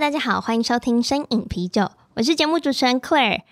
大家好，欢迎收听声饮啤酒，我是节目主持人 Claire。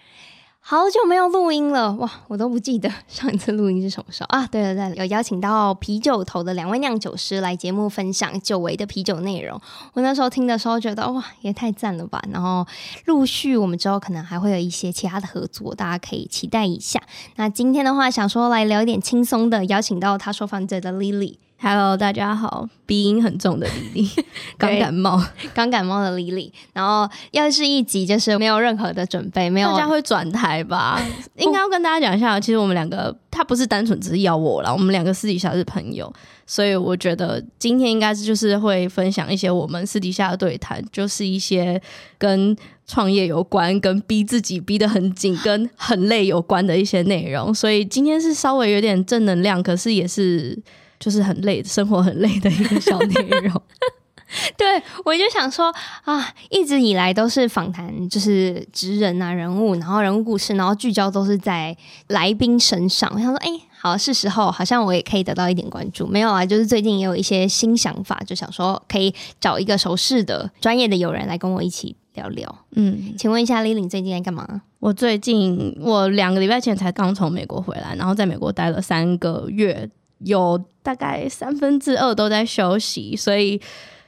好久没有录音了，哇，我都不记得上一次录音是什么时候啊？对了对了，有邀请到啤酒头的两位酿酒师来节目分享久违的啤酒内容。我那时候听的时候觉得哇，也太赞了吧！然后陆续我们之后可能还会有一些其他的合作，大家可以期待一下。那今天的话，想说来聊一点轻松的，邀请到他说犯罪的 Lily。Hello，大家好，鼻音很重的 Lily，刚感冒，刚感冒的 Lily，然后又是一集就是没有任何的准备，没有大家会转台吧？应该要跟大家讲一下，其实我们两个他不是单纯只是邀我啦，我们两个私底下是朋友，所以我觉得今天应该是就是会分享一些我们私底下的对谈，就是一些跟创业有关、跟逼自己逼得很紧、跟很累有关的一些内容，所以今天是稍微有点正能量，可是也是。就是很累，生活很累的一个小内容。对，我就想说啊，一直以来都是访谈，就是职人啊、人物，然后人物故事，然后聚焦都是在来宾身上。我想说，哎、欸，好，是时候，好像我也可以得到一点关注。没有啊，就是最近也有一些新想法，就想说可以找一个熟识的、专业的友人来跟我一起聊聊。嗯，请问一下，Lily 最近在干嘛？我最近我两个礼拜前才刚从美国回来，然后在美国待了三个月。有大概三分之二都在休息，所以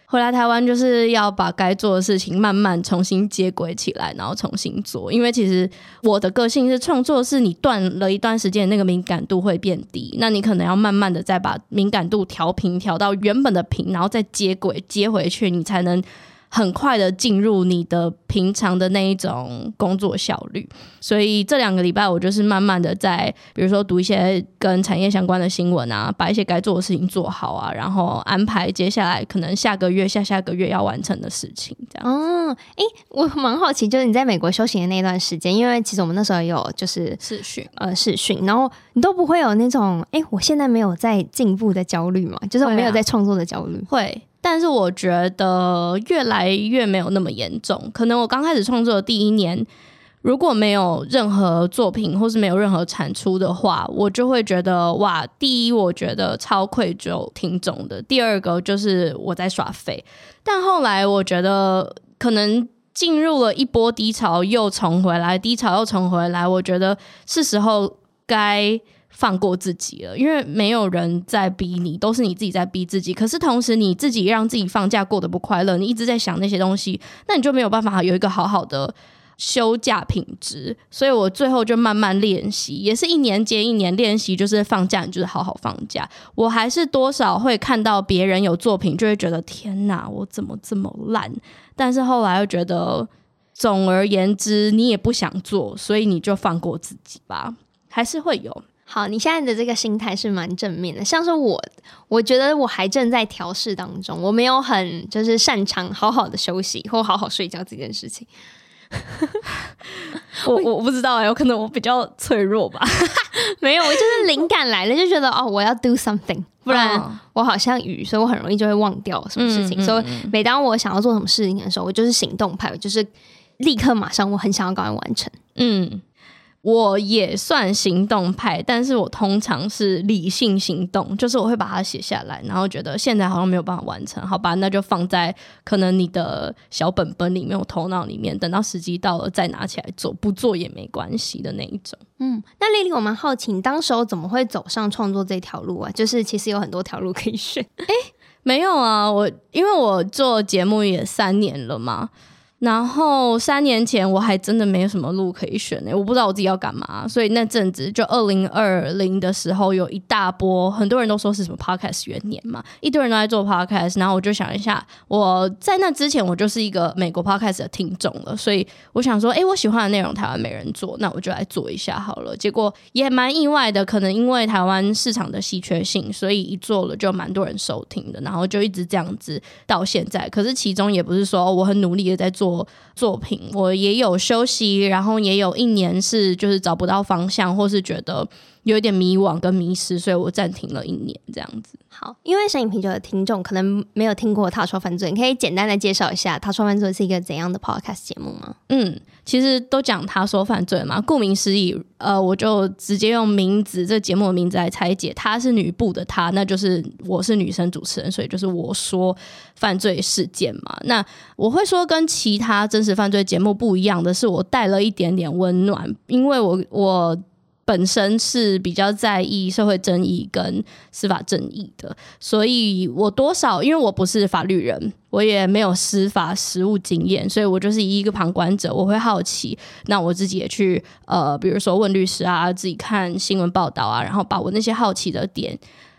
回来台湾就是要把该做的事情慢慢重新接轨起来，然后重新做。因为其实我的个性是创作，是你断了一段时间，那个敏感度会变低，那你可能要慢慢的再把敏感度调平，调到原本的平，然后再接轨接回去，你才能。很快的进入你的平常的那一种工作效率，所以这两个礼拜我就是慢慢的在，比如说读一些跟产业相关的新闻啊，把一些该做的事情做好啊，然后安排接下来可能下个月、下下个月要完成的事情，这样。哦，哎，我蛮好奇，就是你在美国休息的那段时间，因为其实我们那时候有就是试训，呃，试训，然后你都不会有那种，哎，我现在没有在进步的焦虑嘛，就是我没有在创作的焦虑，会。但是我觉得越来越没有那么严重。可能我刚开始创作的第一年，如果没有任何作品或是没有任何产出的话，我就会觉得哇，第一，我觉得超愧疚听众的；第二个就是我在耍废。但后来我觉得，可能进入了一波低潮，又重回来，低潮又重回来，我觉得是时候该。放过自己了，因为没有人在逼你，都是你自己在逼自己。可是同时，你自己让自己放假过得不快乐，你一直在想那些东西，那你就没有办法有一个好好的休假品质。所以我最后就慢慢练习，也是一年接一年练习，就是放假，你就是好好放假。我还是多少会看到别人有作品，就会觉得天哪，我怎么这么烂？但是后来又觉得，总而言之，你也不想做，所以你就放过自己吧，还是会有。好，你现在的这个心态是蛮正面的。像是我，我觉得我还正在调试当中，我没有很就是擅长好好的休息或好好睡觉这件事情。我我我不知道哎、欸，有可能我比较脆弱吧。没有，我就是灵感来了就觉得哦，我要 do something，不然我好像鱼，所以我很容易就会忘掉什么事情。嗯嗯嗯，所以每当我想要做什么事情的时候，我就是行动派，我就是立刻马上，我很想要赶快完成。嗯。我也算行动派，但是我通常是理性行动，就是我会把它写下来，然后觉得现在好像没有办法完成，好吧，那就放在可能你的小本本里面、我头脑里面，等到时机到了再拿起来做，不做也没关系的那一种。嗯，那丽丽，我蛮好奇，你当时候怎么会走上创作这条路啊？就是其实有很多条路可以选。诶，没有啊，我因为我做节目也三年了嘛。然后三年前我还真的没有什么路可以选呢，我不知道我自己要干嘛，所以那阵子就二零二零的时候有一大波，很多人都说是什么 podcast 元年嘛，一堆人都在做 podcast，然后我就想一下，我在那之前我就是一个美国 podcast 的听众了，所以我想说，哎，我喜欢的内容台湾没人做，那我就来做一下好了。结果也蛮意外的，可能因为台湾市场的稀缺性，所以一做了就蛮多人收听的，然后就一直这样子到现在。可是其中也不是说我很努力的在做。作品，我也有休息，然后也有一年是就是找不到方向，或是觉得有一点迷惘跟迷失，所以我暂停了一年这样子。好，因为声饮啤酒的听众可能没有听过《他说犯罪》，你可以简单的介绍一下《他说犯罪》是一个怎样的 podcast 节目吗？嗯，其实都讲他说犯罪嘛，顾名思义，呃，我就直接用名字这节目的名字来拆解，他是女部的他，那就是我是女生主持人，所以就是我说犯罪事件嘛。那我会说跟其他真实犯罪节目不一样的是，我带了一点点温暖，因为我我。本身是比较在意社会正义跟司法正义的，所以我多少因为我不是法律人，我也没有司法实务经验，所以我就是一个旁观者，我会好奇，那我自己也去呃，比如说问律师啊，自己看新闻报道啊，然后把我那些好奇的点，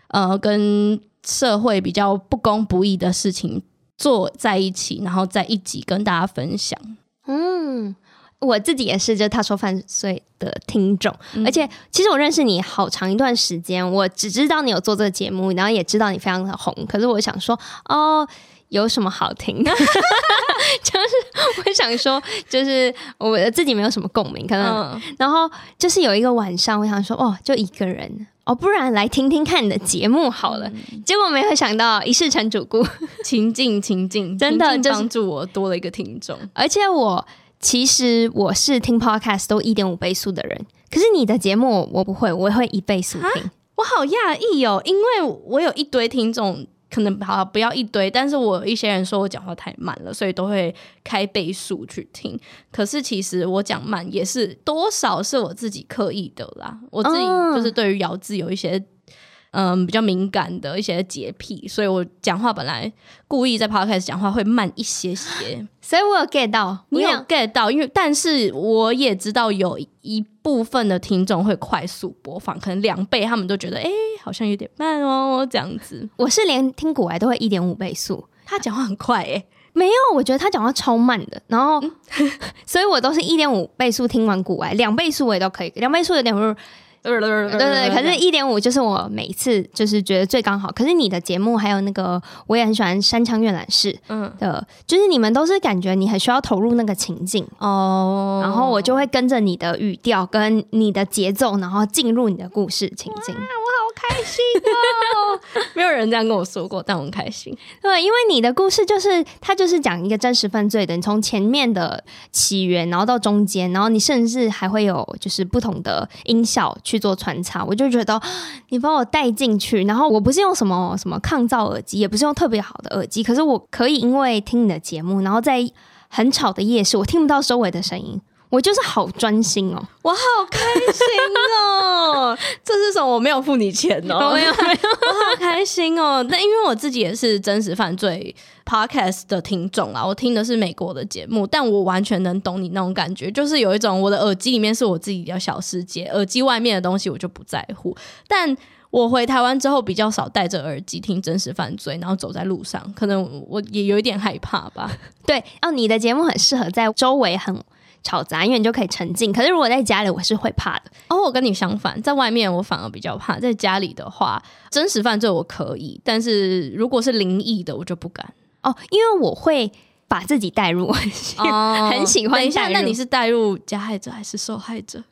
呃，跟社会比较不公不义的事情做在一起，然后在一起跟大家分享，嗯。我自己也是，就他说犯罪的听众，嗯、而且其实我认识你好长一段时间，我只知道你有做这个节目，然后也知道你非常的红。可是我想说，哦，有什么好听？就是我想说，就是我自己没有什么共鸣，可能。嗯、然后就是有一个晚上，我想说，哦，就一个人，哦，不然来听听看你的节目好了。嗯、结果没有想到一试成主顾，情境情境，真的就帮助我多了一个听众，而且我。其实我是听 podcast 都一点五倍速的人，可是你的节目我不会，我会一倍速听。我好讶异哦，因为我有一堆听众，可能好不要一堆，但是我有一些人说我讲话太慢了，所以都会开倍速去听。可是其实我讲慢也是多少是我自己刻意的啦，我自己就是对于咬字有一些。嗯，比较敏感的一些洁癖，所以我讲话本来故意在 podcast 讲话会慢一些些，所以我有 get 到，你有 get 到，因为但是我也知道有一部分的听众会快速播放，可能两倍，他们都觉得哎、欸，好像有点慢哦，这样子。我是连听古癌都会一点五倍速，他讲话很快哎、欸，没有，我觉得他讲话超慢的，然后，嗯、所以我都是一点五倍速听完古癌，两倍速我也都可以，两倍速有点。对对对，可是一点五就是我每一次就是觉得最刚好。可是你的节目还有那个，我也很喜欢山枪阅览室，嗯的，就是你们都是感觉你很需要投入那个情境哦，然后我就会跟着你的语调跟你的节奏，然后进入你的故事情境。开心哦！没有人这样跟我说过，但我很开心。对，因为你的故事就是它就是讲一个真实犯罪的，你从前面的起源，然后到中间，然后你甚至还会有就是不同的音效去做穿插。我就觉得 你把我带进去，然后我不是用什么什么抗噪耳机，也不是用特别好的耳机，可是我可以因为听你的节目，然后在很吵的夜市，我听不到周围的声音。我就是好专心哦，我好开心哦！这是什么？我没有付你钱哦，没有没有，我好开心哦！那因为我自己也是真实犯罪 podcast 的听众啊，我听的是美国的节目，但我完全能懂你那种感觉，就是有一种我的耳机里面是我自己的小世界，耳机外面的东西我就不在乎。但我回台湾之后比较少戴着耳机听真实犯罪，然后走在路上，可能我也有一点害怕吧。对哦，你的节目很适合在周围很。吵杂，因为你就可以沉浸。可是如果在家里，我是会怕的。哦，我跟你相反，在外面我反而比较怕。在家里的话，真实犯罪我可以，但是如果是灵异的，我就不敢。哦，因为我会把自己带入，哦、很喜欢。等一下，那你是带入加害者还是受害者？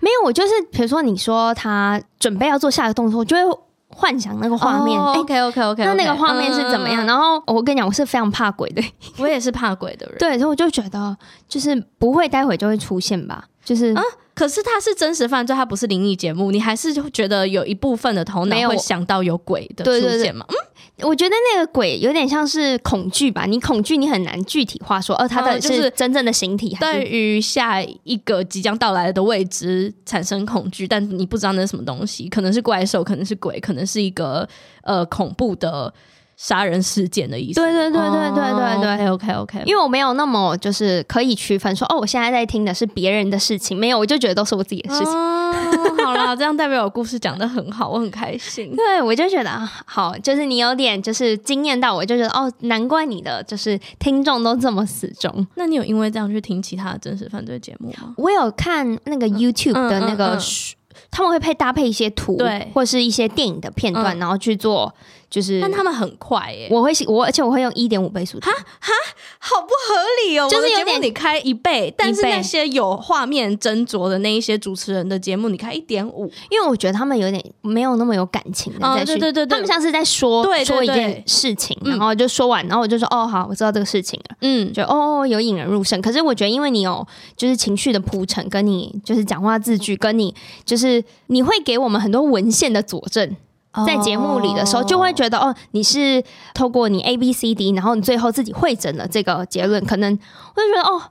没有，我就是比如说，你说他准备要做下一个动作，我就会。幻想那个画面，OK OK OK，那那个画面是怎么样？然后我跟你讲，我是非常怕鬼的，我也是怕鬼的人。对，所以我就觉得，就是不会待会就会出现吧，就是啊。可是它是真实犯罪，它不是灵异节目，你还是就觉得有一部分的头脑会想到有鬼的出现吗？嗯。我觉得那个鬼有点像是恐惧吧，你恐惧，你很难具体化说，哦，它的就是真正的形体，对于下一个即将到来的未知产生恐惧，但你不知道那是什么东西，可能是怪兽，可能是鬼，可能是一个呃恐怖的杀人事件的意思。对对对对对对对。OK OK 因为我没有那么就是可以区分说，哦，我现在在听的是别人的事情，没有，我就觉得都是我自己的事情。哦、好啦，这样代表我故事讲的很好，我很开心。对，我就觉得啊好，就是你有点就是惊艳到我，就觉得哦，难怪你的就是听众都这么死忠。那你有因为这样去听其他的真实犯罪节目吗？我有看那个 YouTube 的那个。嗯嗯嗯嗯他们会配搭配一些图，对，或是一些电影的片段，嗯、然后去做，就是。但他们很快耶，我会我，而且我会用一点五倍速。哈哈，好不合理哦！就是有点你开一倍，但是那些有画面斟酌的那一些主持人的节目，你开一点五，因为我觉得他们有点没有那么有感情的在去，对对对，他们像是在说对说一件事情，然后就说完，然后我就说哦好，我知道这个事情了，嗯，就哦有引人入胜。可是我觉得，因为你有就是情绪的铺陈，跟你就是讲话字句，跟你就是。你会给我们很多文献的佐证，在节目里的时候，就会觉得哦，你是透过你 A B C D，然后你最后自己会诊了这个结论，可能我就觉得哦。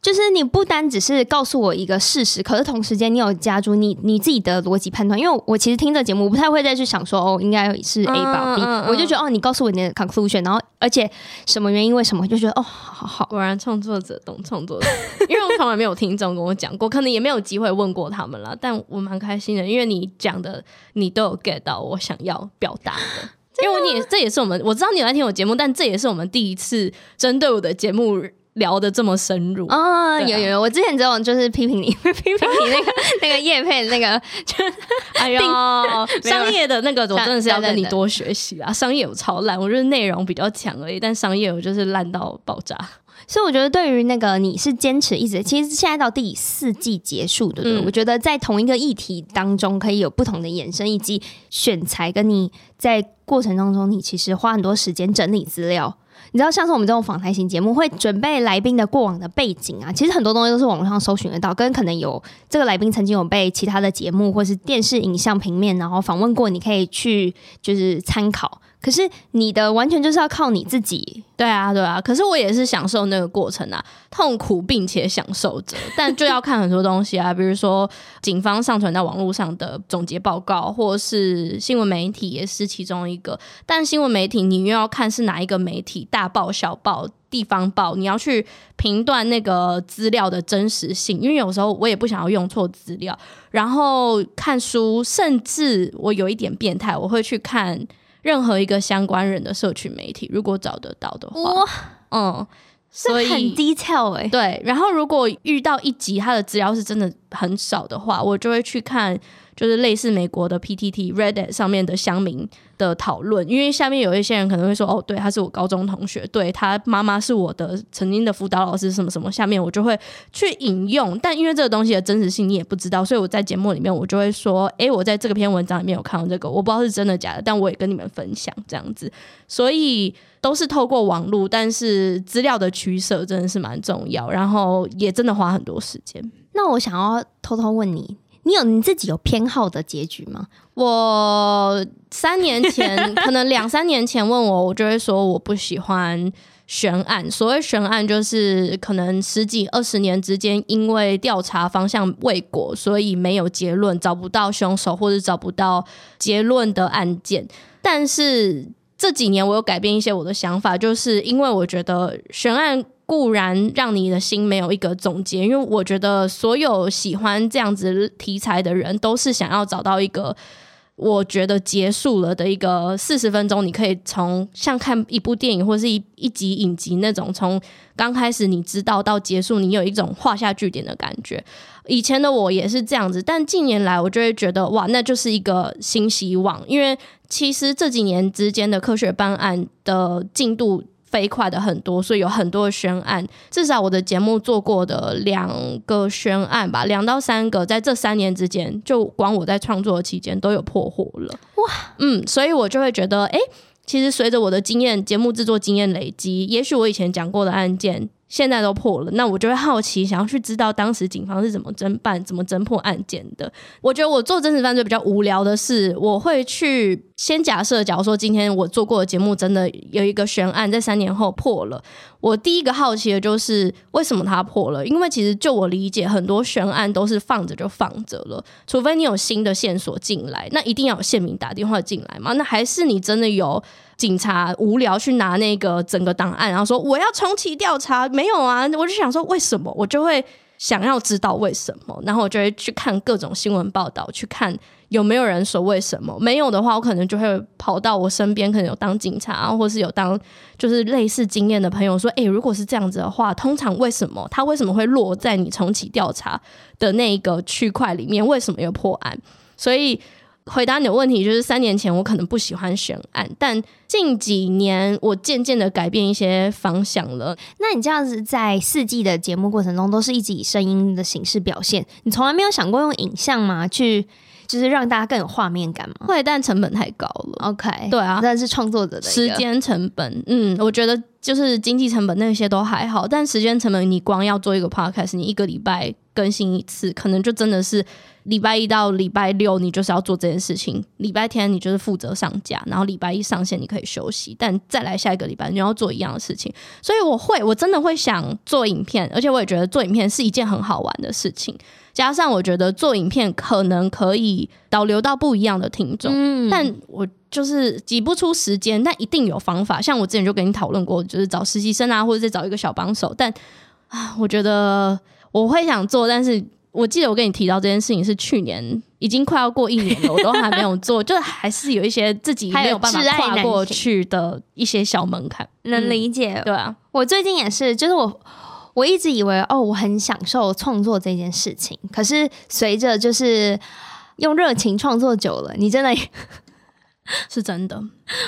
就是你不单只是告诉我一个事实，可是同时间你有加入你你自己的逻辑判断。因为我其实听这节目，我不太会再去想说哦，应该是 A 吧 B，我就觉得哦，你告诉我你的 conclusion，然后而且什么原因为什么，就觉得哦，好好，果然创作者懂创作者，因为我从来没有听众跟我讲过，可能也没有机会问过他们了，但我蛮开心的，因为你讲的你都有 get 到我想要表达的，因为你这也是我们我知道你有在听我节目，但这也是我们第一次针对我的节目。聊的这么深入哦，有有有，我之前这种就是批评你，批评你那个 那个叶佩那个，就 哎呦，商业的那个，我真的是要跟你多学习啊！商业我超烂，我就是内容比较强而已，但商业我就是烂到爆炸。所以我觉得，对于那个你是坚持一直，其实现在到第四季结束的，对不对？嗯、我觉得在同一个议题当中，可以有不同的延伸，以及选材跟你在过程当中，你其实花很多时间整理资料。你知道，像是我们这种访谈型节目，会准备来宾的过往的背景啊，其实很多东西都是网络上搜寻得到，跟可能有这个来宾曾经有被其他的节目或是电视影像平面然后访问过，你可以去就是参考。可是你的完全就是要靠你自己，对啊，对啊。可是我也是享受那个过程啊，痛苦并且享受着，但就要看很多东西啊，比如说警方上传到网络上的总结报告，或是新闻媒体也是其中一个。但新闻媒体你又要看是哪一个媒体，大报、小报、地方报，你要去评断那个资料的真实性，因为有时候我也不想要用错资料。然后看书，甚至我有一点变态，我会去看。任何一个相关人的社群媒体，如果找得到的话，哇嗯，所以很 detail 哎，对。然后如果遇到一集他的资料是真的很少的话，我就会去看。就是类似美国的 PTT Reddit 上面的乡民的讨论，因为下面有一些人可能会说，哦，对，他是我高中同学，对，他妈妈是我的曾经的辅导老师，什么什么，下面我就会去引用。但因为这个东西的真实性你也不知道，所以我在节目里面我就会说，诶，我在这个篇文章里面有看到这个，我不知道是真的假的，但我也跟你们分享这样子。所以都是透过网络，但是资料的取舍真的是蛮重要，然后也真的花很多时间。那我想要偷偷问你。你有你自己有偏好的结局吗？我三年前，可能两三年前问我，我就会说我不喜欢悬案。所谓悬案，就是可能十几二十年之间，因为调查方向未果，所以没有结论，找不到凶手或者找不到结论的案件。但是这几年，我有改变一些我的想法，就是因为我觉得悬案。固然让你的心没有一个总结，因为我觉得所有喜欢这样子题材的人，都是想要找到一个我觉得结束了的一个四十分钟，你可以从像看一部电影或是一一集影集那种，从刚开始你知道到结束，你有一种画下句点的感觉。以前的我也是这样子，但近年来我就会觉得哇，那就是一个新希望，因为其实这几年之间的科学办案的进度。飞快的很多，所以有很多的宣案。至少我的节目做过的两个宣案吧，两到三个，在这三年之间，就光我在创作的期间都有破获了。哇，嗯，所以我就会觉得，哎、欸，其实随着我的经验，节目制作经验累积，也许我以前讲过的案件。现在都破了，那我就会好奇，想要去知道当时警方是怎么侦办、怎么侦破案件的。我觉得我做真实犯罪比较无聊的是，我会去先假设，假如说今天我做过的节目真的有一个悬案，在三年后破了，我第一个好奇的就是为什么它破了？因为其实就我理解，很多悬案都是放着就放着了，除非你有新的线索进来，那一定要有线民打电话进来嘛？那还是你真的有？警察无聊去拿那个整个档案，然后说我要重启调查，没有啊，我就想说为什么，我就会想要知道为什么，然后我就会去看各种新闻报道，去看。有没有人说为什么？没有的话，我可能就会跑到我身边，可能有当警察，或是有当就是类似经验的朋友说：“诶，如果是这样子的话，通常为什么他为什么会落在你重启调查的那一个区块里面？为什么有破案？”所以回答你的问题就是：三年前我可能不喜欢悬案，但近几年我渐渐的改变一些方向了。那你这样子在四季的节目过程中，都是一直以声音的形式表现，你从来没有想过用影像吗？去就是让大家更有画面感嘛，会，但成本太高了。OK，对啊，但是创作者的时间成本，嗯，我觉得就是经济成本那些都还好，但时间成本，你光要做一个 podcast，你一个礼拜更新一次，可能就真的是礼拜一到礼拜六你就是要做这件事情，礼拜天你就是负责上架，然后礼拜一上线你可以休息，但再来下一个礼拜你要做一样的事情，所以我会，我真的会想做影片，而且我也觉得做影片是一件很好玩的事情。加上我觉得做影片可能可以导流到不一样的听众，嗯，但我就是挤不出时间，但一定有方法。像我之前就跟你讨论过，就是找实习生啊，或者再找一个小帮手。但啊，我觉得我会想做，但是我记得我跟你提到这件事情是去年，已经快要过一年了，我都还没有做，就还是有一些自己没有办法跨过去的一些小门槛，能理解。嗯，对啊，我最近也是，就是我。我一直以为哦，我很享受创作这件事情。可是随着就是用热情创作久了，你真的 是真的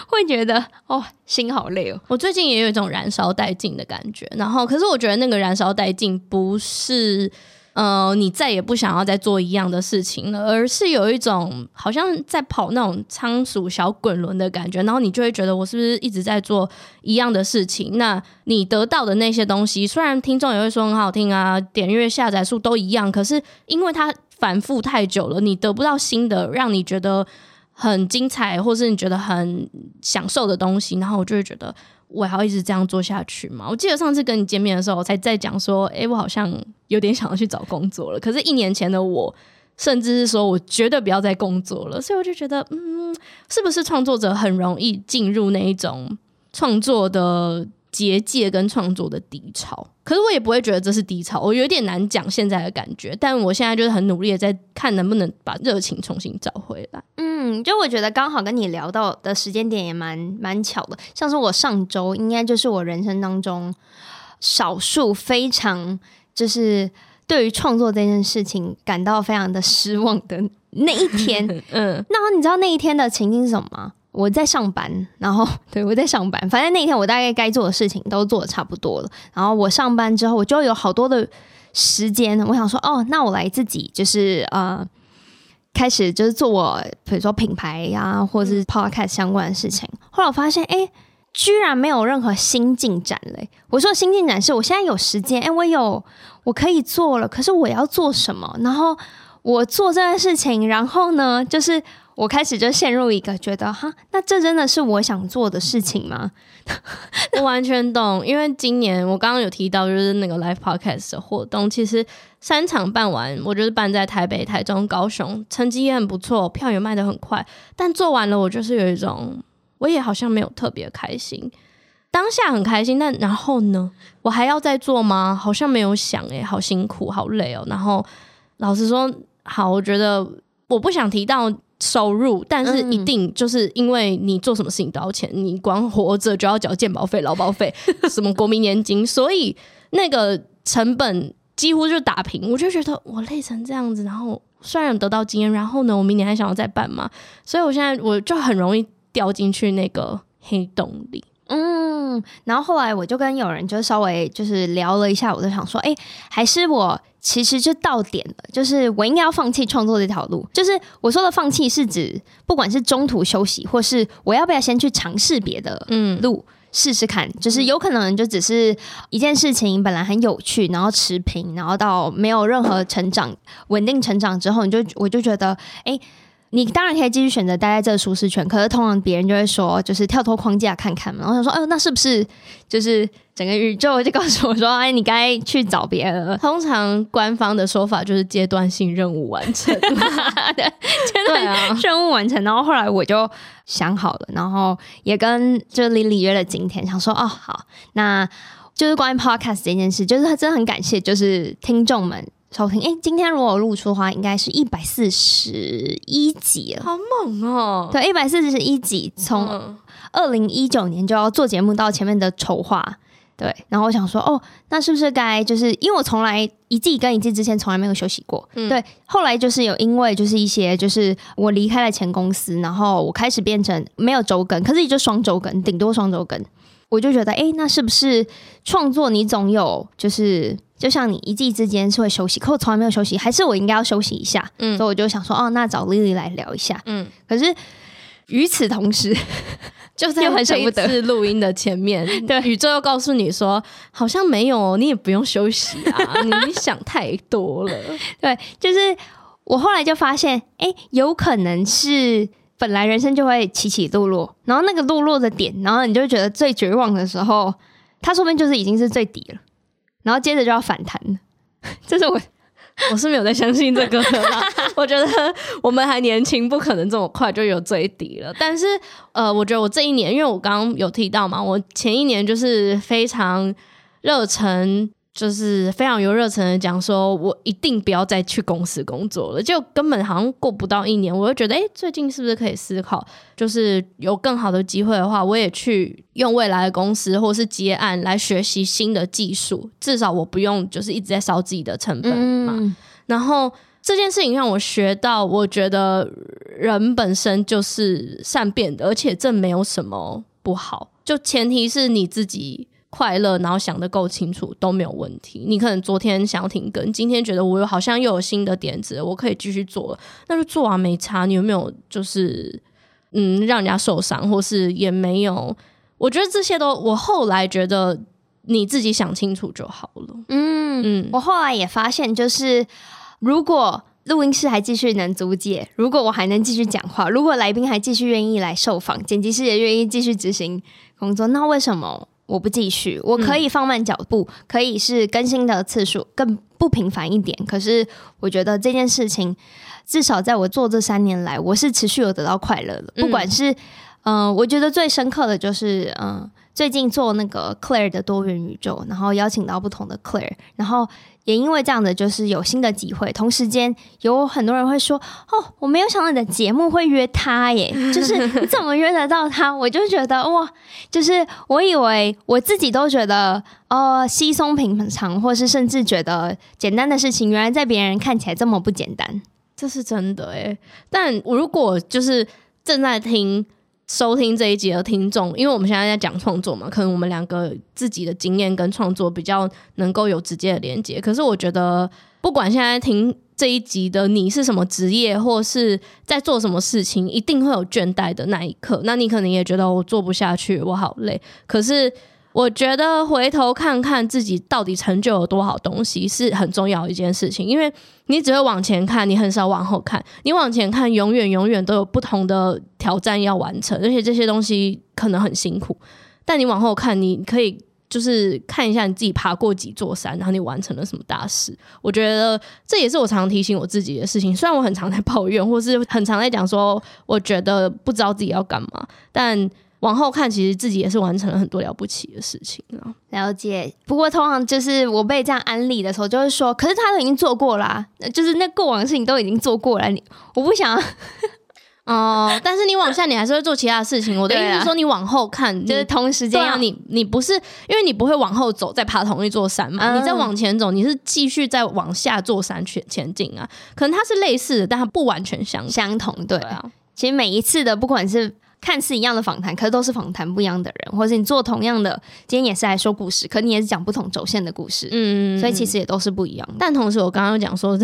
会觉得哦，心好累哦。我最近也有一种燃烧殆尽的感觉。然后，可是我觉得那个燃烧殆尽不是。呃，你再也不想要再做一样的事情了，而是有一种好像在跑那种仓鼠小滚轮的感觉，然后你就会觉得我是不是一直在做一样的事情？那你得到的那些东西，虽然听众也会说很好听啊，点阅下载数都一样，可是因为它反复太久了，你得不到新的让你觉得很精彩，或是你觉得很享受的东西，然后我就会觉得。我还要一直这样做下去嘛？我记得上次跟你见面的时候，我才在讲说，哎、我好像有点想要去找工作了。可是，一年前的我，甚至是说我绝对不要再工作了。所以，我就觉得，嗯，是不是创作者很容易进入那一种创作的结界跟创作的低潮？可是，我也不会觉得这是低潮，我有点难讲现在的感觉。但我现在就是很努力的在看能不能把热情重新找回来。嗯，就我觉得刚好跟你聊到的时间点也蛮蛮巧的，像是我上周应该就是我人生当中少数非常就是对于创作这件事情感到非常的失望的那一天。嗯，那你知道那一天的情景是什么吗？我在上班，然后对，我在上班，反正那一天我大概该做的事情都做的差不多了。然后我上班之后，我就有好多的时间，我想说，哦，那我来自己就是呃。开始就是做我，比如说品牌呀、啊，或者是 podcast 相关的事情。后来我发现，哎、欸，居然没有任何新进展嘞！我说新进展是我现在有时间，哎、欸，我有我可以做了，可是我要做什么？然后我做这件事情，然后呢，就是。我开始就陷入一个觉得哈，那这真的是我想做的事情吗？我完全懂，因为今年我刚刚有提到，就是那个 live podcast 的活动，其实三场办完，我就是办在台北、台中、高雄，成绩也很不错，票也卖得很快。但做完了，我就是有一种，我也好像没有特别开心。当下很开心，但然后呢，我还要再做吗？好像没有想诶，好辛苦，好累哦。然后老实说，好，我觉得我不想提到。收入，但是一定就是因为你做什么事情都要钱，嗯、你光活着就要缴健保费、劳保费、什么国民年金，所以那个成本几乎就打平。我就觉得我累成这样子，然后虽然得到经验，然后呢，我明年还想要再办嘛，所以我现在我就很容易掉进去那个黑洞里。嗯，然后后来我就跟有人就稍微就是聊了一下，我就想说，哎、欸，还是我。其实就到点了，就是我应该要放弃创作这条路。就是我说的放弃，是指不管是中途休息，或是我要不要先去尝试别的路试试看。就是有可能就只是一件事情本来很有趣，然后持平，然后到没有任何成长、稳定成长之后，你就我就觉得，哎，你当然可以继续选择待在这个舒适圈，可是通常别人就会说，就是跳脱框架看看嘛。然后想说，哎呦，那是不是就是整个宇宙就告诉我说，哎，你该去找别人了？通常官方的说法就是阶段性任务完成，对，阶段任务完成。然后后来我就想好了，然后也跟就 Lily 约了今天，想说，哦，好，那就是关于 Podcast 这件事，就是他真的很感谢，就是听众们。收听。哎，今天如果露出的话，应该是一百四十一集了，好猛哦！对，一百四十一集，从二零一九年就要做节目到前面的筹划，对，然后我想说，哦，那是不是该就是因为我从来一季跟一季之前从来没有休息过，嗯、对，后来就是有因为就是一些就是我离开了前公司，然后我开始变成没有周更，可是也就双周更，顶多双周更，我就觉得，哎，那是不是创作你总有就是。就像你一季之间是会休息，可我从来没有休息，还是我应该要休息一下。嗯，所以我就想说，哦，那找 Lily 来聊一下。嗯，可是与此同时，就在这一次录音的前面，对，宇宙又告诉你说，好像没有，你也不用休息啊，你想太多了。对，就是我后来就发现，哎、欸，有可能是本来人生就会起起落落，然后那个落落的点，然后你就觉得最绝望的时候，它说不定就是已经是最底了。然后接着就要反弹，这是我 我是没有在相信这个的啦。我觉得我们还年轻，不可能这么快就有最低了。但是呃，我觉得我这一年，因为我刚刚有提到嘛，我前一年就是非常热忱。就是非常有热忱的讲说，我一定不要再去公司工作了。就根本好像过不到一年，我就觉得，哎，最近是不是可以思考，就是有更好的机会的话，我也去用未来的公司或是接案来学习新的技术，至少我不用就是一直在烧自己的成本嘛。嗯、然后这件事情让我学到，我觉得人本身就是善变的，而且这没有什么不好，就前提是你自己。快乐，然后想的够清楚都没有问题。你可能昨天想要停更，今天觉得我有好像又有新的点子，我可以继续做了，那就做啊，没差。你有没有就是嗯，让人家受伤，或是也没有？我觉得这些都，我后来觉得你自己想清楚就好了。嗯嗯，我后来也发现，就是如果录音室还继续能租借，如果我还能继续讲话，如果来宾还继续愿意来受访，剪辑师也愿意继续执行工作，那为什么？我不继续，我可以放慢脚步，嗯、可以是更新的次数更不频繁一点。可是我觉得这件事情，至少在我做这三年来，我是持续有得到快乐的。不管是，嗯、呃，我觉得最深刻的就是，嗯、呃，最近做那个 Claire 的多元宇宙，然后邀请到不同的 Claire，然后。也因为这样的，就是有新的机会。同时间有很多人会说：“哦，我没有想到你的节目会约他耶，就是你怎么约得到他？”我就觉得哇，就是我以为我自己都觉得哦，稀松平常，或是甚至觉得简单的事情，原来在别人看起来这么不简单，这是真的诶。但我如果就是正在听。收听这一集的听众，因为我们现在在讲创作嘛，可能我们两个自己的经验跟创作比较能够有直接的连接。可是我觉得，不管现在听这一集的你是什么职业，或是在做什么事情，一定会有倦怠的那一刻。那你可能也觉得我做不下去，我好累。可是。我觉得回头看看自己到底成就了多少东西是很重要的一件事情，因为你只会往前看，你很少往后看。你往前看，永远永远都有不同的挑战要完成，而且这些东西可能很辛苦。但你往后看，你可以就是看一下你自己爬过几座山，然后你完成了什么大事。我觉得这也是我常常提醒我自己的事情。虽然我很常在抱怨，或是很常在讲说，我觉得不知道自己要干嘛，但。往后看，其实自己也是完成了很多了不起的事情啊。了解，不过通常就是我被这样安利的时候，就会说，可是他都已经做过啦，就是那过往的事情都已经做过了，你我不想。哦、呃，但是你往下，你还是会做其他的事情。我的意思是说，你往后看，就是同时间要你，你不是因为你不会往后走，再爬同一座山嘛？嗯、你再往前走，你是继续再往下座山前前进啊。可能它是类似的，但它不完全相相同。对啊，其实每一次的不管是。看似一样的访谈，可是都是访谈不一样的人，或者是你做同样的，今天也是来说故事，可你也是讲不同轴线的故事，嗯，所以其实也都是不一样的。但同时，我刚刚讲说，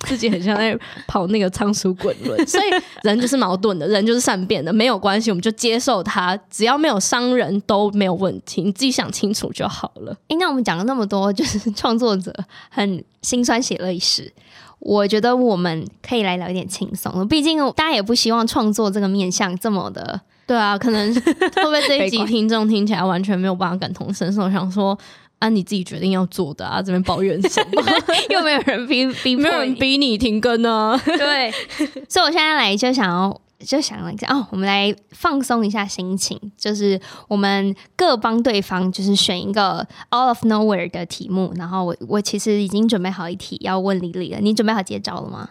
自己很像在跑那个仓鼠滚轮。所以人就是矛盾的，人就是善变的，没有关系，我们就接受它，只要没有伤人都没有问题，你自己想清楚就好了。哎，那我们讲了那么多，就是 创作者很心酸血泪史。我觉得我们可以来聊一点轻松的，毕竟大家也不希望创作这个面向这么的。对啊，可能 会不会这一集听众听起来完全没有办法感同身受，想说啊，你自己决定要做的啊，这边抱怨什么？又没有人逼逼，没有人逼你停更呢？对，所以我现在来就想要。就想了一下哦，我们来放松一下心情，就是我们各帮对方就是选一个 out of nowhere 的题目，然后我我其实已经准备好一题要问李李了，你准备好接招了吗？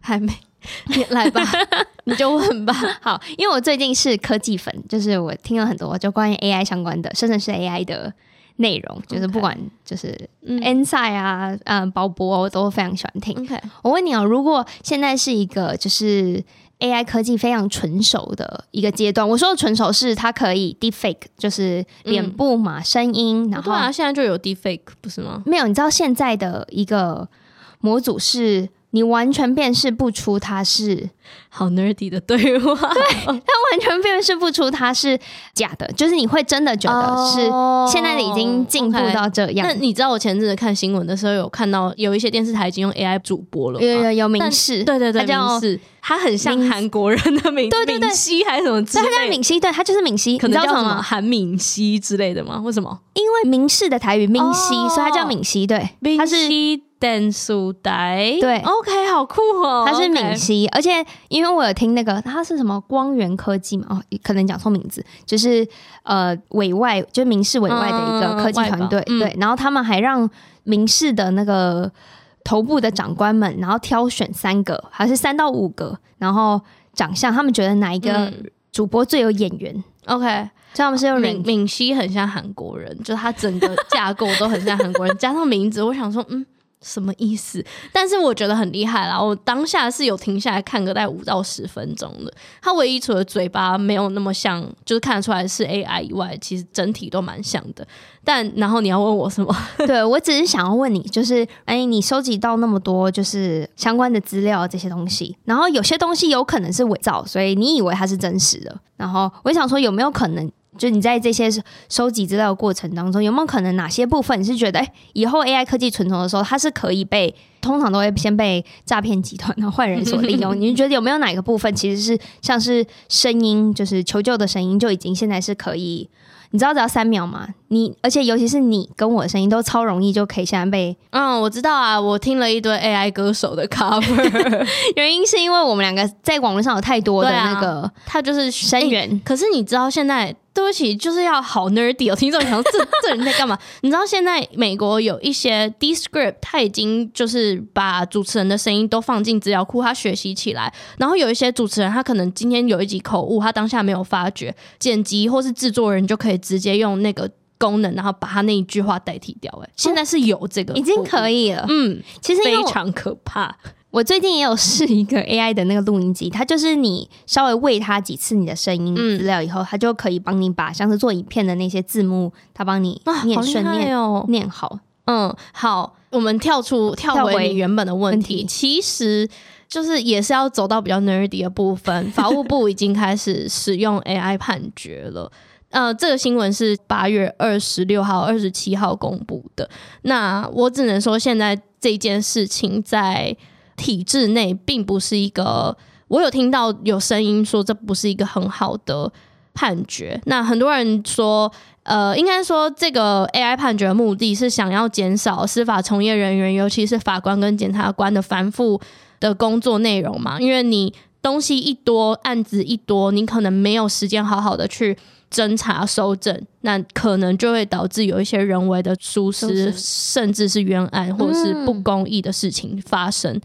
还没，你 来吧，你就问吧。好，因为我最近是科技粉，就是我听了很多就关于 AI 相关的，甚至是 AI 的内容，就是不管就是 Insight 啊，嗯，鲍博我都非常喜欢听。我问你哦，如果现在是一个就是。AI 科技非常纯熟的一个阶段，我说的纯熟是它可以 deepfake，就是脸部嘛、声音，然后、哦、对啊，现在就有 deepfake 不是吗？没有，你知道现在的一个模组是。你完全辨识不出他是好 nerdy 的对话，对，他完全辨识不出他是假的，就是你会真的觉得是现在的已经进步到这样。Oh, okay. 那你知道我前阵子看新闻的时候有看到有一些电视台已经用 AI 主播了，有有有明示，对对对，他叫明示，他很像韩国人的名，对对对，敏熙还是什么他叫敏熙，对他就是敏熙，可能叫什么韩敏熙之类的吗？为什么？因为明示的台语明熙，oh, 所以他叫敏熙，对，他是。电书呆对，OK，好酷哦！他是敏熙，而且因为我有听那个，他是什么光源科技嘛？哦，可能讲错名字，就是呃委外，就是明视委外的一个科技团队，嗯、对。然后他们还让明视的那个头部的长官们，然后挑选三个，还是三到五个，然后长相，他们觉得哪一个主播最有眼缘？OK，所以他们是用敏敏熙很像韩国人，就他整个架构都很像韩国人，加上名字，我想说，嗯。什么意思？但是我觉得很厉害啦！我当下是有停下来看个大概五到十分钟的。它唯一除了嘴巴没有那么像，就是看得出来是 AI 以外，其实整体都蛮像的。但然后你要问我什么？对，我只是想要问你，就是哎，你收集到那么多就是相关的资料这些东西，然后有些东西有可能是伪造，所以你以为它是真实的。然后我想说，有没有可能？就你在这些收集资料的过程当中，有没有可能哪些部分你是觉得，哎，以后 AI 科技存从的时候，它是可以被通常都会先被诈骗集团的坏人所利用？你觉得有没有哪个部分其实是像是声音，就是求救的声音，就已经现在是可以？你知道只要三秒吗？你而且尤其是你跟我的声音都超容易就可以现在被嗯，我知道啊，我听了一堆 AI 歌手的 cover，原因是因为我们两个在网络上有太多的那个，他、啊、就是声源、欸。可是你知道现在对不起，就是要好 nerdy 哦，听众想说这 这人在干嘛？你知道现在美国有一些 Descript，他已经就是把主持人的声音都放进资料库，他学习起来。然后有一些主持人，他可能今天有一集口误，他当下没有发觉，剪辑或是制作人就可以直接用那个。功能，然后把他那一句话代替掉。哎，现在是有这个，已经可以了。嗯，其实非常可怕。我最近也有试一个 AI 的那个录音机，它就是你稍微喂它几次你的声音资料以后，它就可以帮你把像是做影片的那些字幕，它帮你念顺念哦，念好。嗯，好，我们跳出跳回你原本的问题，其实就是也是要走到比较 nerdy 的部分。法务部已经开始使用 AI 判决了。呃，这个新闻是八月二十六号、二十七号公布的。那我只能说，现在这件事情在体制内并不是一个，我有听到有声音说这不是一个很好的判决。那很多人说，呃，应该说这个 AI 判决的目的是想要减少司法从业人员，尤其是法官跟检察官的繁复的工作内容嘛。因为你东西一多，案子一多，你可能没有时间好好的去。侦查搜证，那可能就会导致有一些人为的疏失，甚至是冤案或者是不公义的事情发生。嗯、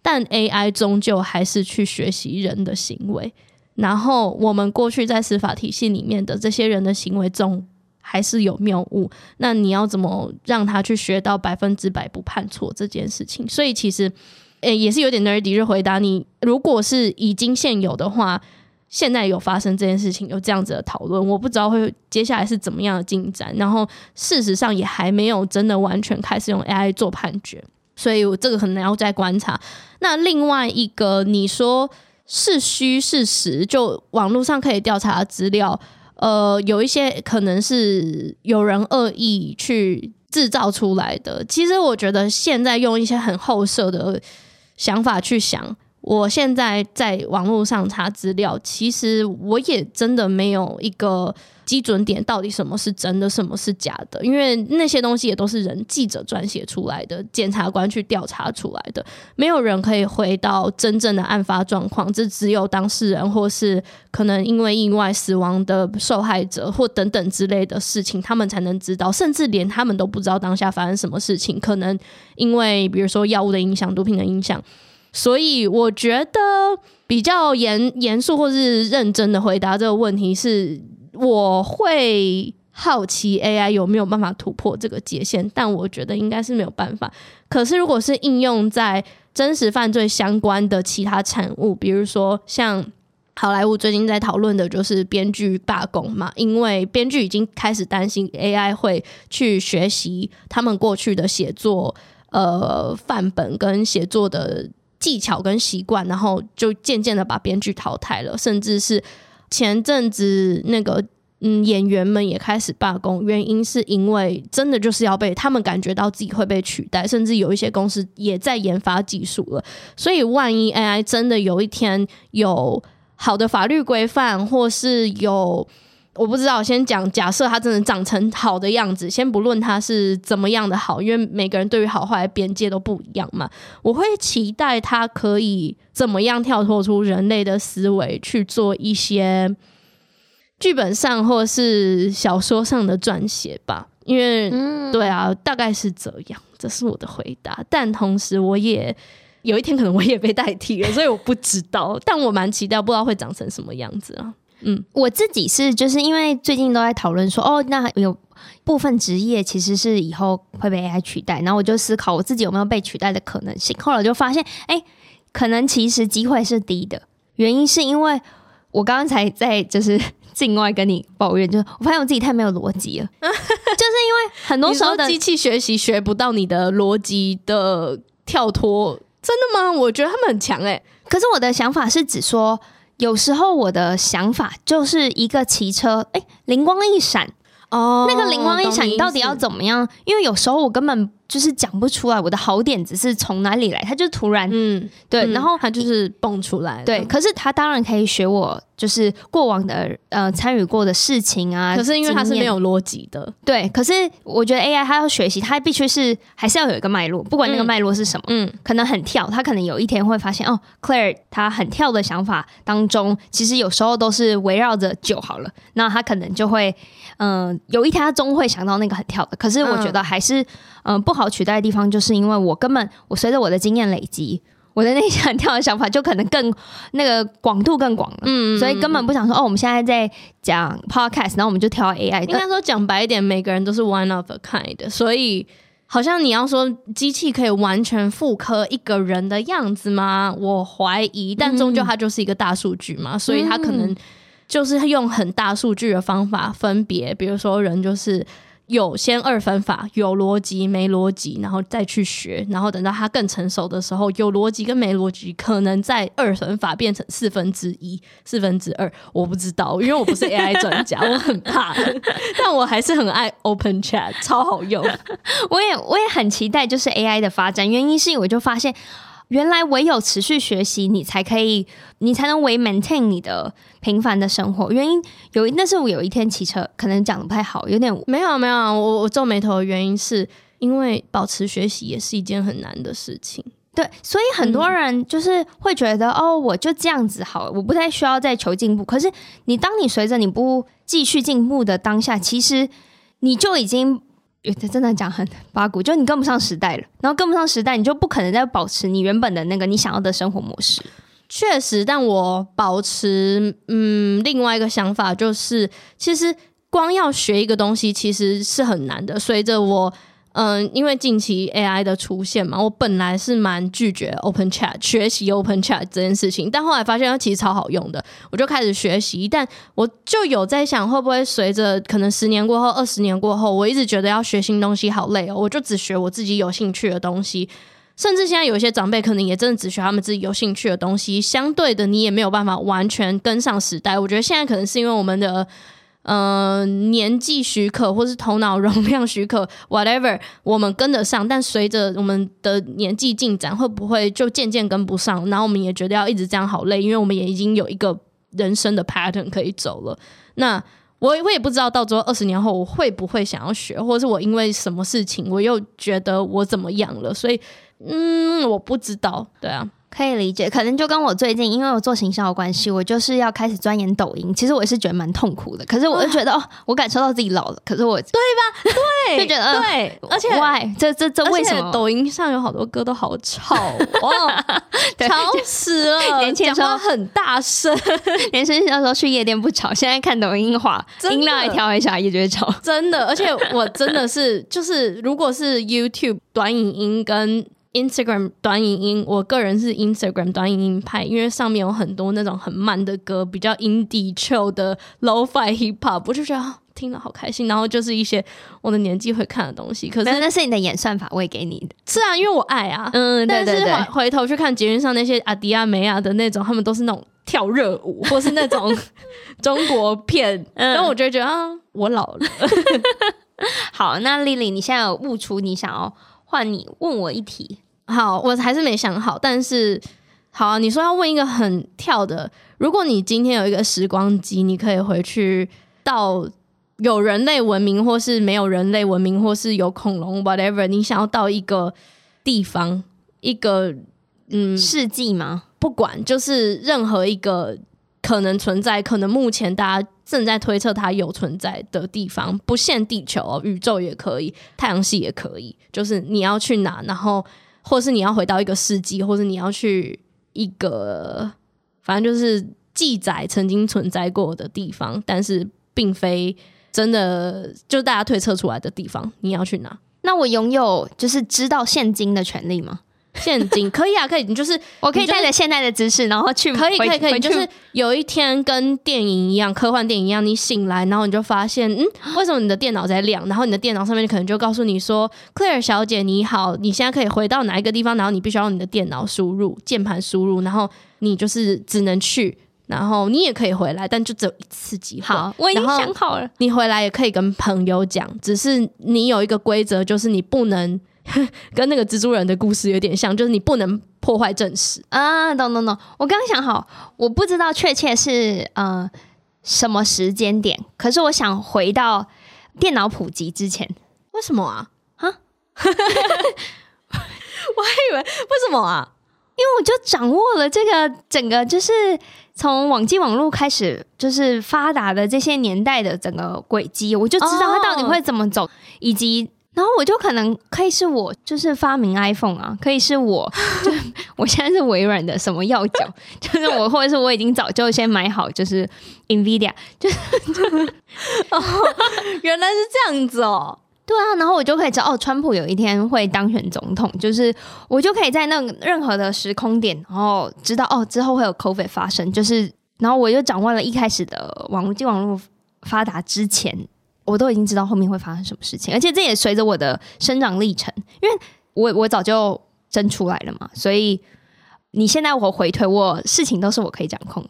但 AI 终究还是去学习人的行为，然后我们过去在司法体系里面的这些人的行为中还是有谬误。那你要怎么让他去学到百分之百不判错这件事情？所以其实，诶、欸，也是有点 nerdy 就回答你，如果是已经现有的话。现在有发生这件事情，有这样子的讨论，我不知道会接下来是怎么样的进展。然后事实上也还没有真的完全开始用 AI 做判决。所以我这个可能要再观察。那另外一个，你说是虚是实，就网络上可以调查资料，呃，有一些可能是有人恶意去制造出来的。其实我觉得现在用一些很后设的想法去想。我现在在网络上查资料，其实我也真的没有一个基准点，到底什么是真的，什么是假的？因为那些东西也都是人记者撰写出来的，检察官去调查出来的，没有人可以回到真正的案发状况，这只有当事人或是可能因为意外死亡的受害者或等等之类的事情，他们才能知道，甚至连他们都不知道当下发生什么事情，可能因为比如说药物的影响、毒品的影响。所以我觉得比较严严肃或是认真的回答这个问题是，我会好奇 AI 有没有办法突破这个界限，但我觉得应该是没有办法。可是如果是应用在真实犯罪相关的其他产物，比如说像好莱坞最近在讨论的就是编剧罢工嘛，因为编剧已经开始担心 AI 会去学习他们过去的写作呃范本跟写作的。技巧跟习惯，然后就渐渐的把编剧淘汰了，甚至是前阵子那个嗯演员们也开始罢工，原因是因为真的就是要被他们感觉到自己会被取代，甚至有一些公司也在研发技术了。所以万一 AI 真的有一天有好的法律规范，或是有。我不知道，先讲假设它真的长成好的样子，先不论它是怎么样的好，因为每个人对于好坏的边界都不一样嘛。我会期待它可以怎么样跳脱出人类的思维，去做一些剧本上或是小说上的撰写吧。因为，对啊，大概是这样，这是我的回答。但同时，我也有一天可能我也被代替了，所以我不知道。但我蛮期待，不知道会长成什么样子啊。嗯，我自己是就是因为最近都在讨论说，哦，那有部分职业其实是以后会被 AI 取代，然后我就思考我自己有没有被取代的可能性。后来我就发现，哎，可能其实机会是低的，原因是因为我刚刚才在就是境外跟你抱怨，就是我发现我自己太没有逻辑了，就是因为很多时候机器学习学不到你的逻辑的跳脱，真的吗？我觉得他们很强哎、欸，可是我的想法是指说。有时候我的想法就是一个骑车，哎，灵光一闪，哦，那个灵光一闪，你到底要怎么样？因为有时候我根本。就是讲不出来我的好点子是从哪里来，他就突然嗯对，嗯、然后他就是蹦出来，对。可是他当然可以学我，就是过往的呃参与过的事情啊。可是因为他是没有逻辑的，对。可是我觉得 AI 它要学习，它必须是还是要有一个脉络，不管那个脉络是什么，嗯，可能很跳，他可能有一天会发现哦，Claire 他很跳的想法当中，其实有时候都是围绕着就好了，那他可能就会嗯、呃，有一天他终会想到那个很跳的。可是我觉得还是。嗯，不好取代的地方，就是因为我根本我随着我的经验累积，我的那些很跳的想法就可能更那个广度更广了。嗯，所以根本不想说哦，我们现在在讲 podcast，然后我们就挑 AI。应该说讲白一点，每个人都是 one of a kind，所以好像你要说机器可以完全复刻一个人的样子吗？我怀疑，但终究它就是一个大数据嘛，所以它可能就是用很大数据的方法分别，比如说人就是。有先二分法，有逻辑没逻辑，然后再去学，然后等到他更成熟的时候，有逻辑跟没逻辑可能在二分法变成四分之一、四分之二，我不知道，因为我不是 AI 专家，我很怕，但我还是很爱 Open Chat，超好用。我也我也很期待，就是 AI 的发展，原因是我就发现。原来唯有持续学习，你才可以，你才能为 maintain 你的平凡的生活。原因有，那是我有一天骑车，可能讲得不太好，有点没有没有。我我皱眉头的原因是因为保持学习也是一件很难的事情。对，所以很多人就是会觉得，嗯、哦，我就这样子好了，我不太需要再求进步。可是你当你随着你不继续进步的当下，其实你就已经。真的讲很八股，就你跟不上时代了，然后跟不上时代，你就不可能再保持你原本的那个你想要的生活模式。确实，但我保持嗯，另外一个想法就是，其实光要学一个东西其实是很难的。随着我。嗯，因为近期 AI 的出现嘛，我本来是蛮拒绝 Open Chat 学习 Open Chat 这件事情，但后来发现它其实超好用的，我就开始学习。但我就有在想，会不会随着可能十年过后、二十年过后，我一直觉得要学新东西好累哦，我就只学我自己有兴趣的东西。甚至现在有一些长辈可能也真的只学他们自己有兴趣的东西，相对的你也没有办法完全跟上时代。我觉得现在可能是因为我们的呃年纪许可，或是头脑容量许可，whatever，我们跟得上。但随着我们的年纪进展，会不会就渐渐跟不上？然后我们也觉得要一直这样好累，因为我们也已经有一个人生的 pattern 可以走了。那我我也不知道到最后二十年后我会不会想要学，或者是我因为什么事情我又觉得我怎么样了，所以。嗯，我不知道，对啊。可以理解，可能就跟我最近，因为我做行销的关系，我就是要开始钻研抖音。其实我也是觉得蛮痛苦的，可是我就觉得、啊、哦，我感受到自己老了。可是我，对吧？对，就觉得对，而且，why？这这这为什么？抖音上有好多歌都好吵哦，吵死了！年轻的时候很大声，年轻的时候去夜店不吵，现在看抖音话，音量一调一下也觉得吵。真的，而且我真的是，就是如果是 YouTube 短影音跟。Instagram 短影音，我个人是 Instagram 短影音派，因为上面有很多那种很慢的歌，比较 indie chill 的 Lo-Fi Hip Hop，我就觉得听了好开心。然后就是一些我的年纪会看的东西，可是那是你的演算法喂给你的。是啊，因为我爱啊。嗯，对对对。但是回头去看捷运上那些阿迪亚梅亚的那种，他们都是那种跳热舞，或是那种中国片，然后我就觉得啊，我老了。好，那 Lily，你现在有悟出你想要换你问我一题。好，我还是没想好，但是好啊，你说要问一个很跳的，如果你今天有一个时光机，你可以回去到有人类文明，或是没有人类文明，或是有恐龙，whatever，你想要到一个地方，一个嗯世纪吗？不管，就是任何一个可能存在，可能目前大家正在推测它有存在的地方，不限地球哦，宇宙也可以，太阳系也可以，就是你要去哪，然后。或是你要回到一个世纪，或是你要去一个，反正就是记载曾经存在过的地方，但是并非真的就大家推测出来的地方。你要去哪？那我拥有就是知道现今的权利吗？现金可以啊，可以，你就是我可以带着现在的知识，然后去可以可以可以，就是有一天跟电影一样，科幻电影一样，你醒来，然后你就发现，嗯，为什么你的电脑在亮？然后你的电脑上面可能就告诉你说，Claire 小姐你好，你现在可以回到哪一个地方？然后你必须要用你的电脑输入键盘输入，然后你就是只能去，然后你也可以回来，但就只有一次机会。好，我已经想好了，你回来也可以跟朋友讲，只是你有一个规则，就是你不能。跟那个蜘蛛人的故事有点像，就是你不能破坏正史啊！懂懂懂，我刚刚想好，我不知道确切是呃什么时间点，可是我想回到电脑普及之前。为什么啊？啊？我还以为为什么啊？因为我就掌握了这个整个就是从网际网络开始就是发达的这些年代的整个轨迹，我就知道它到底会怎么走，哦、以及。然后我就可能可以是我，就是发明 iPhone 啊，可以是我，就 我现在是微软的什么要角，就是我，或者是我已经早就先买好，就是 NVIDIA，就是，哦，原来是这样子哦，对啊，然后我就可以知道，哦，川普有一天会当选总统，就是我就可以在那任何的时空点，然后知道哦，之后会有 COVID 发生，就是，然后我就掌握了一开始的网际网络发达之前。我都已经知道后面会发生什么事情，而且这也随着我的生长历程，因为我我早就生出来了嘛，所以你现在我回推，我事情都是我可以掌控，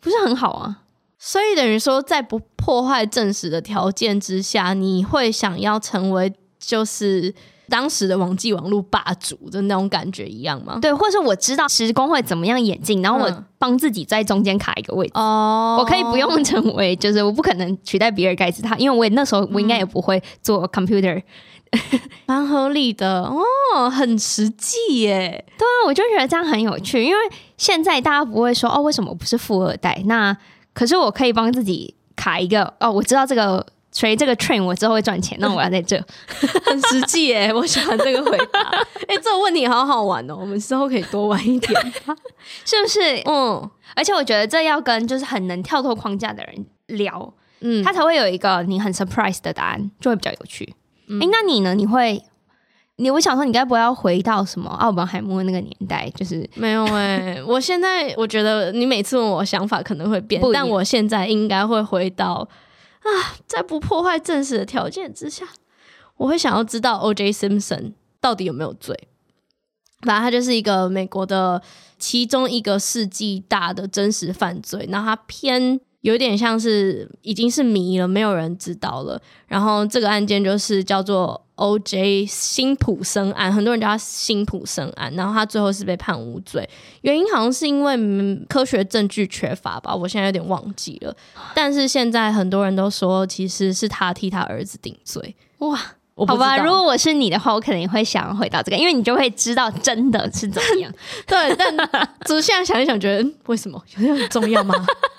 不是很好啊？所以等于说，在不破坏正史的条件之下，你会想要成为就是。当时的网际网络霸主的那种感觉一样吗？对，或者是我知道时工会怎么样演进，然后我帮自己在中间卡一个位置。哦、嗯，我可以不用成为，就是我不可能取代比尔盖茨他，因为我也那时候我应该也不会做 computer，蛮、嗯、合理的哦，很实际耶。对啊，我就觉得这样很有趣，因为现在大家不会说哦，为什么我不是富二代？那可是我可以帮自己卡一个哦，我知道这个。所以这个 train 我之后会赚钱，那我要在这，很实际耶。我喜欢这个回答。哎、欸，这个问题好好玩哦，我们之后可以多玩一点，是不是？嗯，而且我觉得这要跟就是很能跳脱框架的人聊，嗯，他才会有一个你很 surprise 的答案，就会比较有趣。哎、嗯欸，那你呢？你会，你我想说，你该不会要回到什么奥本海默那个年代？就是没有哎、欸，我现在我觉得你每次问我想法可能会变，但我现在应该会回到。啊，在不破坏正史的条件之下，我会想要知道 O.J. Simpson 到底有没有罪反正他就是一个美国的其中一个世纪大的真实犯罪，然后它偏。有点像是已经是谜了，没有人知道了。然后这个案件就是叫做 O.J. 辛普森案，很多人叫他辛普森案。然后他最后是被判无罪，原因好像是因为科学证据缺乏吧，我现在有点忘记了。但是现在很多人都说，其实是他替他儿子顶罪。哇！好吧，如果我是你的话，我可能也会想要回到这个，因为你就会知道真的是怎么样。对，但只是现在想一想，觉得为什么有点很重要吗？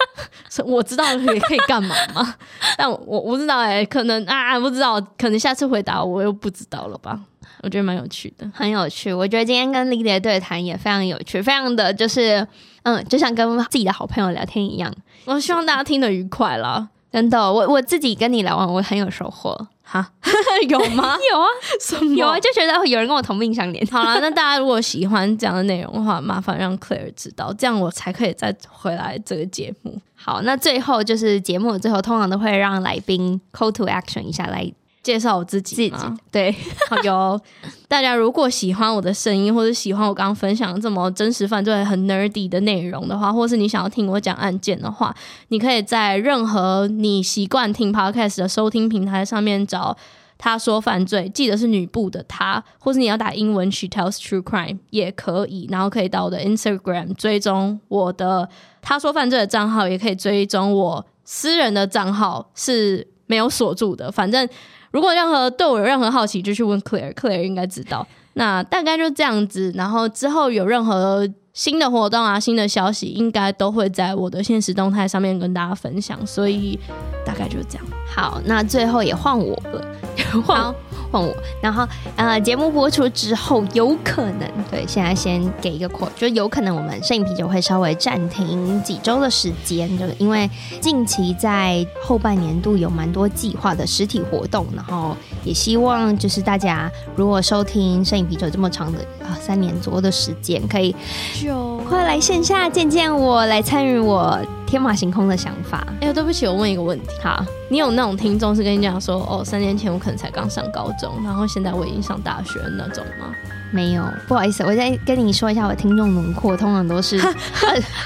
我知道也可以干嘛吗？但我我不知道哎、欸，可能啊不知道，可能下次回答我又不知道了吧？我觉得蛮有趣的，很有趣。我觉得今天跟 Lidy 的对谈也非常有趣，非常的就是嗯，就像跟自己的好朋友聊天一样。我希望大家听得愉快啦，真的。我我自己跟你聊完，我很有收获。哈，有吗？有啊，什么？有啊，就觉得有人跟我同病相怜。好了，那大家如果喜欢这样的内容的话，麻烦让 Claire 知道，这样我才可以再回来这个节目。好，那最后就是节目的最后，通常都会让来宾 call to action 一下来。介绍我自己吗？自己对，好有大家如果喜欢我的声音，或者喜欢我刚刚分享这么真实犯罪很 nerdy 的内容的话，或是你想要听我讲案件的话，你可以在任何你习惯听 podcast 的收听平台上面找他说犯罪，记得是女部的他，或是你要打英文 she tells true crime 也可以，然后可以到我的 Instagram 追踪我的他说犯罪的账号，也可以追踪我私人的账号是没有锁住的，反正。如果任何对我有任何好奇，就去问 Claire，Claire 应该知道。那大概就这样子，然后之后有任何新的活动啊、新的消息，应该都会在我的现实动态上面跟大家分享。所以大概就是这样。好，那最后也换我了，换。问我，然后呃，节目播出之后，有可能对，现在先给一个 quote，就有可能我们摄影啤酒会稍微暂停几周的时间，就是因为近期在后半年度有蛮多计划的实体活动，然后也希望就是大家如果收听摄影啤酒这么长的啊、呃、三年左右的时间，可以就快来线下见见我，来参与我。天马行空的想法。哎呦，对不起，我问一个问题。好，你有那种听众是跟你讲说，哦，三年前我可能才刚上高中，然后现在我已经上大学那种吗？没有，不好意思，我再跟你说一下，我听众轮廓通常都是二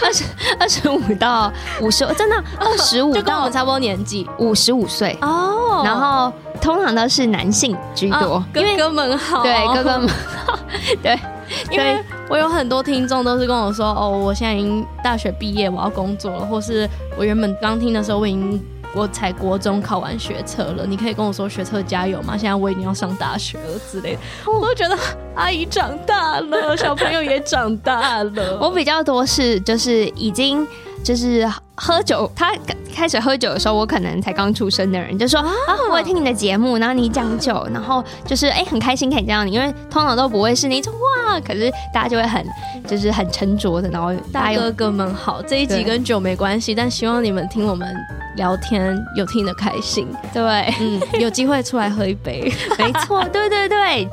二十二十五到五十，真的 二十五到我们差不多年纪，五十五岁哦。然后通常都是男性居多，哦、哥哥们好，对哥哥们好，对。因为我有很多听众都是跟我说，哦，我现在已经大学毕业，我要工作了，或是我原本刚听的时候，我已经我才国中考完学测了，你可以跟我说学测加油吗？现在我已经要上大学了之类的，我都觉得阿姨长大了，小朋友也长大了。我比较多是就是已经。就是喝酒，他开始喝酒的时候，我可能才刚出生的人就说啊，我会听你的节目，然后你讲酒，然后就是哎、欸、很开心可以见到你，因为通常都不会是那种哇，可是大家就会很就是很沉着的，然后大哥哥们好，这一集跟酒没关系，但希望你们听我们聊天有听得开心，对，嗯，有机会出来喝一杯，没错，对对。对，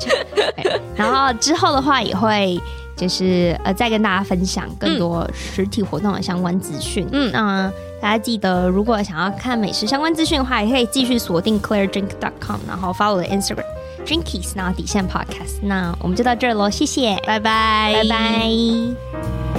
然后之后的话也会。就是呃，再跟大家分享更多实体活动的相关资讯。嗯，那大家记得，如果想要看美食相关资讯的话，也可以继续锁定 clairedrink.com，然后 follow 我的 Instagram drinkies，然后底线 podcast。那我们就到这儿喽，谢谢，拜拜，拜拜。